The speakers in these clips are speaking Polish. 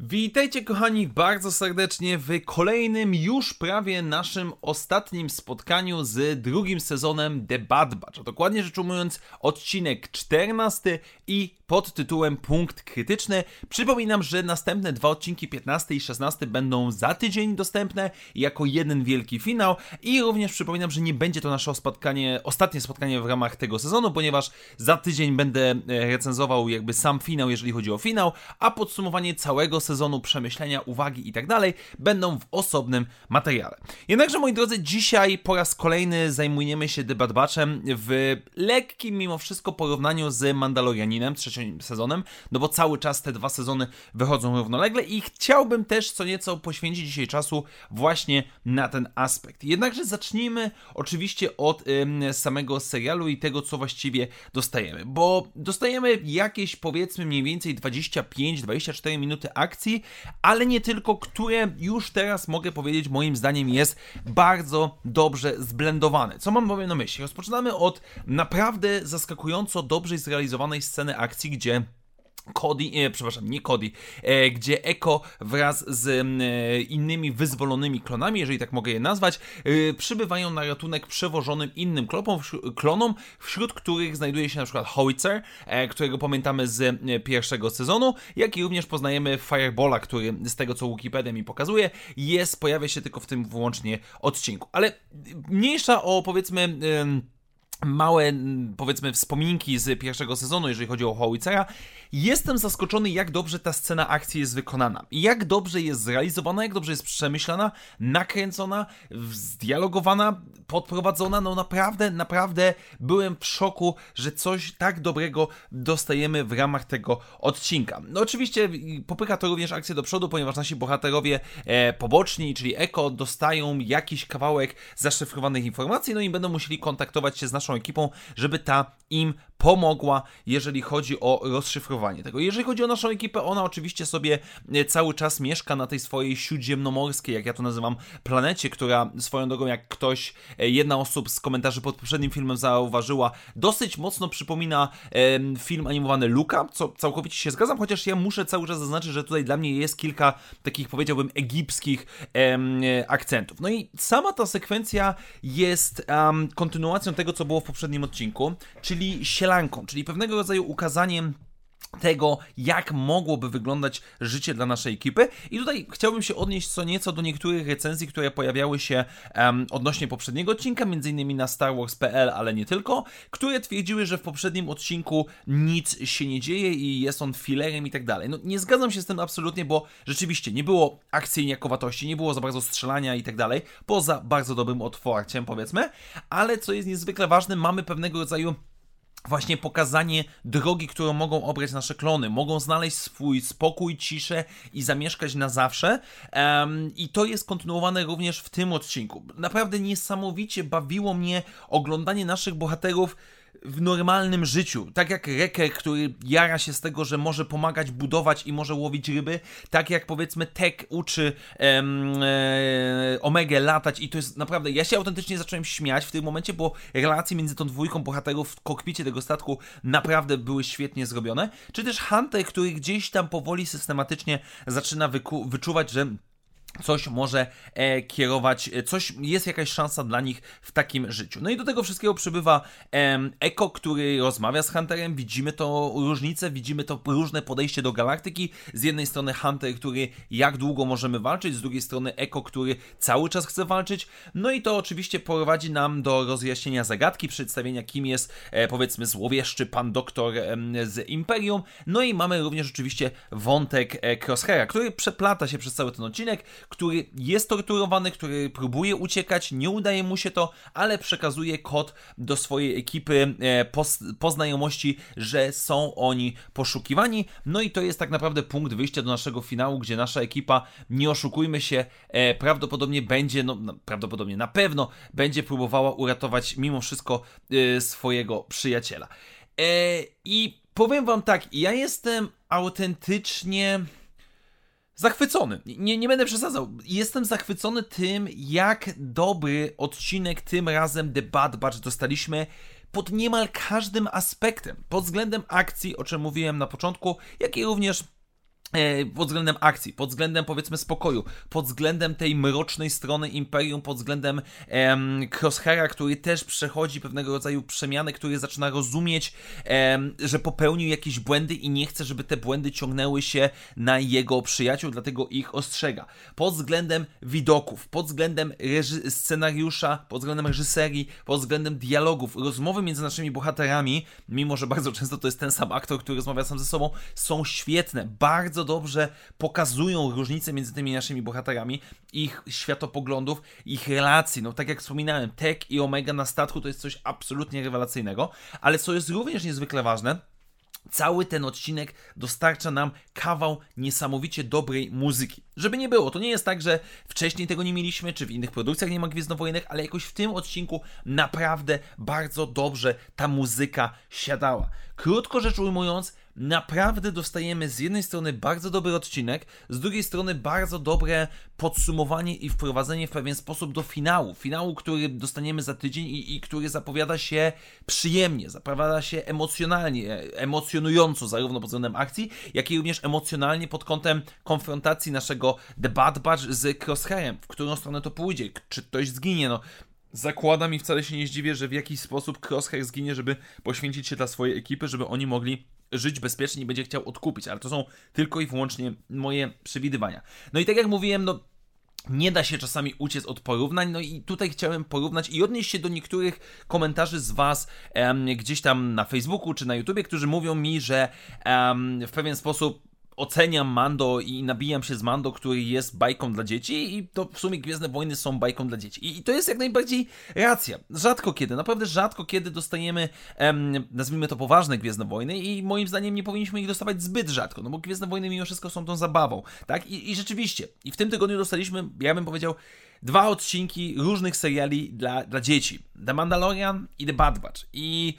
Witajcie kochani bardzo serdecznie w kolejnym już prawie naszym ostatnim spotkaniu z drugim sezonem The Bad Batch, a dokładnie rzecz ujmując odcinek 14 i pod tytułem Punkt Krytyczny. Przypominam, że następne dwa odcinki 15 i 16 będą za tydzień dostępne jako jeden wielki finał. I również przypominam, że nie będzie to nasze spotkanie, ostatnie spotkanie w ramach tego sezonu, ponieważ za tydzień będę e, recenzował jakby sam finał, jeżeli chodzi o finał, a podsumowanie całego sezonu, przemyślenia, uwagi i tak będą w osobnym materiale. Jednakże moi drodzy, dzisiaj po raz kolejny zajmujemy się Bad Batchem w lekkim mimo wszystko porównaniu z Mandalorianinem, trzecim sezonem, no bo cały czas te dwa sezony wychodzą równolegle i chciałbym też co nieco poświęcić dzisiaj czasu właśnie na ten aspekt. Jednakże zacznijmy oczywiście od ym, samego serialu i tego, co właściwie dostajemy, bo dostajemy jakieś powiedzmy mniej więcej 25-24 minuty akcji, ale nie tylko, które już teraz mogę powiedzieć moim zdaniem jest bardzo dobrze zblendowane. Co mam bowiem na myśli? Rozpoczynamy od naprawdę zaskakująco dobrze zrealizowanej sceny akcji, gdzie Cody, e, przepraszam, nie Cody, e, gdzie Eko wraz z e, innymi wyzwolonymi klonami, jeżeli tak mogę je nazwać, e, przybywają na ratunek przewożonym innym klopom, klonom, wśród których znajduje się na przykład Howitzer, e, którego pamiętamy z e, pierwszego sezonu, jak i również poznajemy Firebola, który z tego co Wikipedia mi pokazuje, jest, pojawia się tylko w tym wyłącznie odcinku. Ale mniejsza o powiedzmy małe, powiedzmy, wspominki z pierwszego sezonu, jeżeli chodzi o Howitzera, jestem zaskoczony, jak dobrze ta scena akcji jest wykonana. Jak dobrze jest zrealizowana, jak dobrze jest przemyślana, nakręcona, zdialogowana, podprowadzona. No naprawdę, naprawdę byłem w szoku, że coś tak dobrego dostajemy w ramach tego odcinka. No oczywiście popycha to również akcję do przodu, ponieważ nasi bohaterowie e, poboczni, czyli Eko, dostają jakiś kawałek zaszyfrowanych informacji, no i będą musieli kontaktować się z naszą naszą ekipą, żeby ta im pomogła, jeżeli chodzi o rozszyfrowanie tego. Jeżeli chodzi o naszą ekipę, ona oczywiście sobie e, cały czas mieszka na tej swojej śródziemnomorskiej, jak ja to nazywam, planecie, która swoją drogą, jak ktoś, e, jedna osób z komentarzy pod poprzednim filmem zauważyła, dosyć mocno przypomina film animowany Luka, co całkowicie się zgadzam, chociaż ja muszę cały czas zaznaczyć, że tutaj dla mnie jest kilka takich, powiedziałbym, egipskich e, akcentów. No i sama ta sekwencja jest kontynuacją tego, co było w poprzednim odcinku, czyli czyli pewnego rodzaju ukazaniem tego, jak mogłoby wyglądać życie dla naszej ekipy. I tutaj chciałbym się odnieść co nieco do niektórych recenzji, które pojawiały się um, odnośnie poprzedniego odcinka, m.in. na StarWars.pl, ale nie tylko, które twierdziły, że w poprzednim odcinku nic się nie dzieje i jest on filerem i tak dalej. No nie zgadzam się z tym absolutnie, bo rzeczywiście nie było akcji niejako,watości, nie było za bardzo strzelania i tak dalej, poza bardzo dobrym otwarciem powiedzmy, ale co jest niezwykle ważne, mamy pewnego rodzaju właśnie pokazanie drogi, którą mogą obrać nasze klony. Mogą znaleźć swój spokój, ciszę i zamieszkać na zawsze. Um, I to jest kontynuowane również w tym odcinku. Naprawdę niesamowicie bawiło mnie oglądanie naszych bohaterów w normalnym życiu. Tak jak Reker, który jara się z tego, że może pomagać budować i może łowić ryby, tak jak powiedzmy Tek uczy em, e, Omegę latać i to jest naprawdę, ja się autentycznie zacząłem śmiać w tym momencie, bo relacje między tą dwójką bohaterów w kokpicie tego statku naprawdę były świetnie zrobione. Czy też Hunter, który gdzieś tam powoli systematycznie zaczyna wyczuwać, że coś może e, kierować, e, coś, jest jakaś szansa dla nich w takim życiu. No i do tego wszystkiego przybywa e, Eko, który rozmawia z Hunterem, widzimy to różnicę, widzimy to różne podejście do galaktyki. Z jednej strony Hunter, który jak długo możemy walczyć, z drugiej strony Eko, który cały czas chce walczyć. No i to oczywiście prowadzi nam do rozjaśnienia zagadki, przedstawienia kim jest e, powiedzmy złowieszczy pan doktor z Imperium. No i mamy również oczywiście wątek e, Crosshaira, który przeplata się przez cały ten odcinek, który jest torturowany, który próbuje uciekać, nie udaje mu się to, ale przekazuje kod do swojej ekipy e, po, po znajomości, że są oni poszukiwani. No i to jest tak naprawdę punkt wyjścia do naszego finału, gdzie nasza ekipa, nie oszukujmy się, e, prawdopodobnie będzie, no prawdopodobnie na pewno będzie próbowała uratować mimo wszystko e, swojego przyjaciela. I powiem wam tak, ja jestem autentycznie zachwycony. Nie, nie będę przesadzał. Jestem zachwycony tym, jak dobry odcinek tym razem The Bad Batch dostaliśmy pod niemal każdym aspektem. Pod względem akcji, o czym mówiłem na początku, jak i również pod względem akcji, pod względem powiedzmy spokoju, pod względem tej mrocznej strony Imperium, pod względem em, Crosshaira, który też przechodzi pewnego rodzaju przemiany, który zaczyna rozumieć, em, że popełnił jakieś błędy i nie chce, żeby te błędy ciągnęły się na jego przyjaciół, dlatego ich ostrzega. Pod względem widoków, pod względem scenariusza, pod względem reżyserii, pod względem dialogów, rozmowy między naszymi bohaterami, mimo że bardzo często to jest ten sam aktor, który rozmawia sam ze sobą, są świetne, bardzo bardzo dobrze pokazują różnice między tymi naszymi bohaterami, ich światopoglądów, ich relacji. No tak jak wspominałem, Tech i Omega na statku to jest coś absolutnie rewelacyjnego, ale co jest również niezwykle ważne, Cały ten odcinek dostarcza nam kawał niesamowicie dobrej muzyki. Żeby nie było, to nie jest tak, że wcześniej tego nie mieliśmy, czy w innych produkcjach nie ma Gwiezdnowojennych, ale jakoś w tym odcinku naprawdę bardzo dobrze ta muzyka siadała. Krótko rzecz ujmując, naprawdę dostajemy z jednej strony bardzo dobry odcinek, z drugiej strony bardzo dobre podsumowanie i wprowadzenie w pewien sposób do finału. Finału, który dostaniemy za tydzień i, i który zapowiada się przyjemnie, zapowiada się emocjonalnie, emocjonująco, zarówno pod względem akcji, jak i również emocjonalnie pod kątem konfrontacji naszego The Bad Batch z Crosshairem. W którą stronę to pójdzie? Czy ktoś zginie? No, zakładam i wcale się nie zdziwię, że w jakiś sposób Crosshair zginie, żeby poświęcić się dla swojej ekipy, żeby oni mogli żyć bezpiecznie i będzie chciał odkupić, ale to są tylko i wyłącznie moje przewidywania. No i tak jak mówiłem, no nie da się czasami uciec od porównań, no i tutaj chciałem porównać i odnieść się do niektórych komentarzy z Was em, gdzieś tam na Facebooku czy na YouTubie, którzy mówią mi, że em, w pewien sposób oceniam Mando i nabijam się z Mando, który jest bajką dla dzieci i to w sumie Gwiezdne Wojny są bajką dla dzieci. I to jest jak najbardziej racja. Rzadko kiedy, naprawdę rzadko kiedy dostajemy, em, nazwijmy to poważne Gwiezdne Wojny i moim zdaniem nie powinniśmy ich dostawać zbyt rzadko, no bo Gwiezdne Wojny mimo wszystko są tą zabawą, tak? I, i rzeczywiście, i w tym tygodniu dostaliśmy, ja bym powiedział, dwa odcinki różnych seriali dla, dla dzieci. The Mandalorian i The Bad Batch. I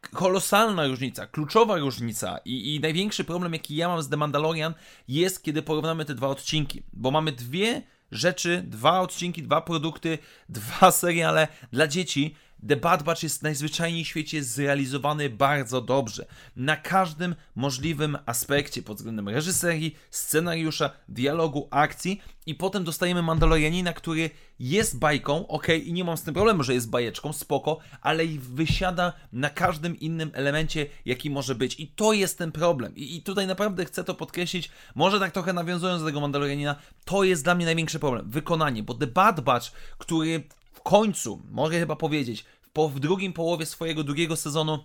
kolosalna różnica, kluczowa różnica i, i największy problem, jaki ja mam z The Mandalorian, jest, kiedy porównamy te dwa odcinki, bo mamy dwie rzeczy, dwa odcinki, dwa produkty, dwa seriale dla dzieci, The Bad Batch jest najzwyczajniej w świecie zrealizowany bardzo dobrze. Na każdym możliwym aspekcie pod względem reżyserii, scenariusza, dialogu, akcji i potem dostajemy Mandalorianina, który jest bajką, ok, i nie mam z tym problemu, że jest bajeczką, spoko, ale i wysiada na każdym innym elemencie, jaki może być. I to jest ten problem. I, I, tutaj naprawdę chcę to podkreślić, może tak trochę nawiązując do tego Mandalorianina, to jest dla mnie największy problem. Wykonanie, bo The Bad Batch, który w końcu, mogę chyba powiedzieć, po, w drugim połowie swojego drugiego sezonu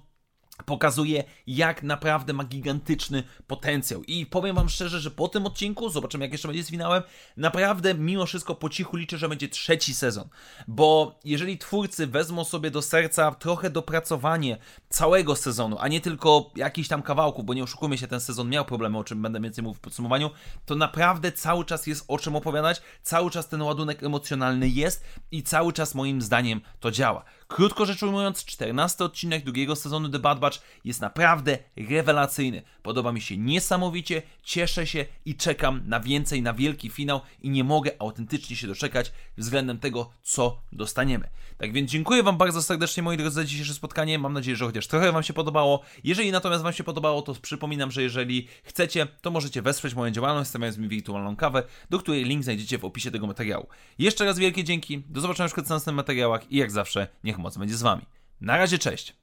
pokazuje, jak naprawdę ma gigantyczny potencjał. I powiem Wam szczerze, że po tym odcinku, zobaczymy jak jeszcze będzie z finałem, naprawdę mimo wszystko po cichu liczę, że będzie trzeci sezon. Bo jeżeli twórcy wezmą sobie do serca trochę dopracowanie całego sezonu, a nie tylko jakichś tam kawałków, bo nie oszukujmy się, ten sezon miał problemy, o czym będę więcej mówił w podsumowaniu, to naprawdę cały czas jest o czym opowiadać, cały czas ten ładunek emocjonalny jest i cały czas moim zdaniem to działa. Krótko rzecz ujmując, 14 odcinek drugiego sezonu The Bad Batch jest naprawdę rewelacyjny. Podoba mi się niesamowicie, cieszę się i czekam na więcej, na wielki finał i nie mogę autentycznie się doczekać względem tego, co dostaniemy. Tak więc dziękuję Wam bardzo serdecznie, moi drodzy, za dzisiejsze spotkanie. Mam nadzieję, że chociaż trochę Wam się podobało. Jeżeli natomiast Wam się podobało, to przypominam, że jeżeli chcecie, to możecie wesprzeć moją działalność, stawiając mi wirtualną kawę, do której link znajdziecie w opisie tego materiału. Jeszcze raz wielkie dzięki, do zobaczenia w następnych materiałach i jak zawsze, niech pomocy będzie z Wami. Na razie, cześć!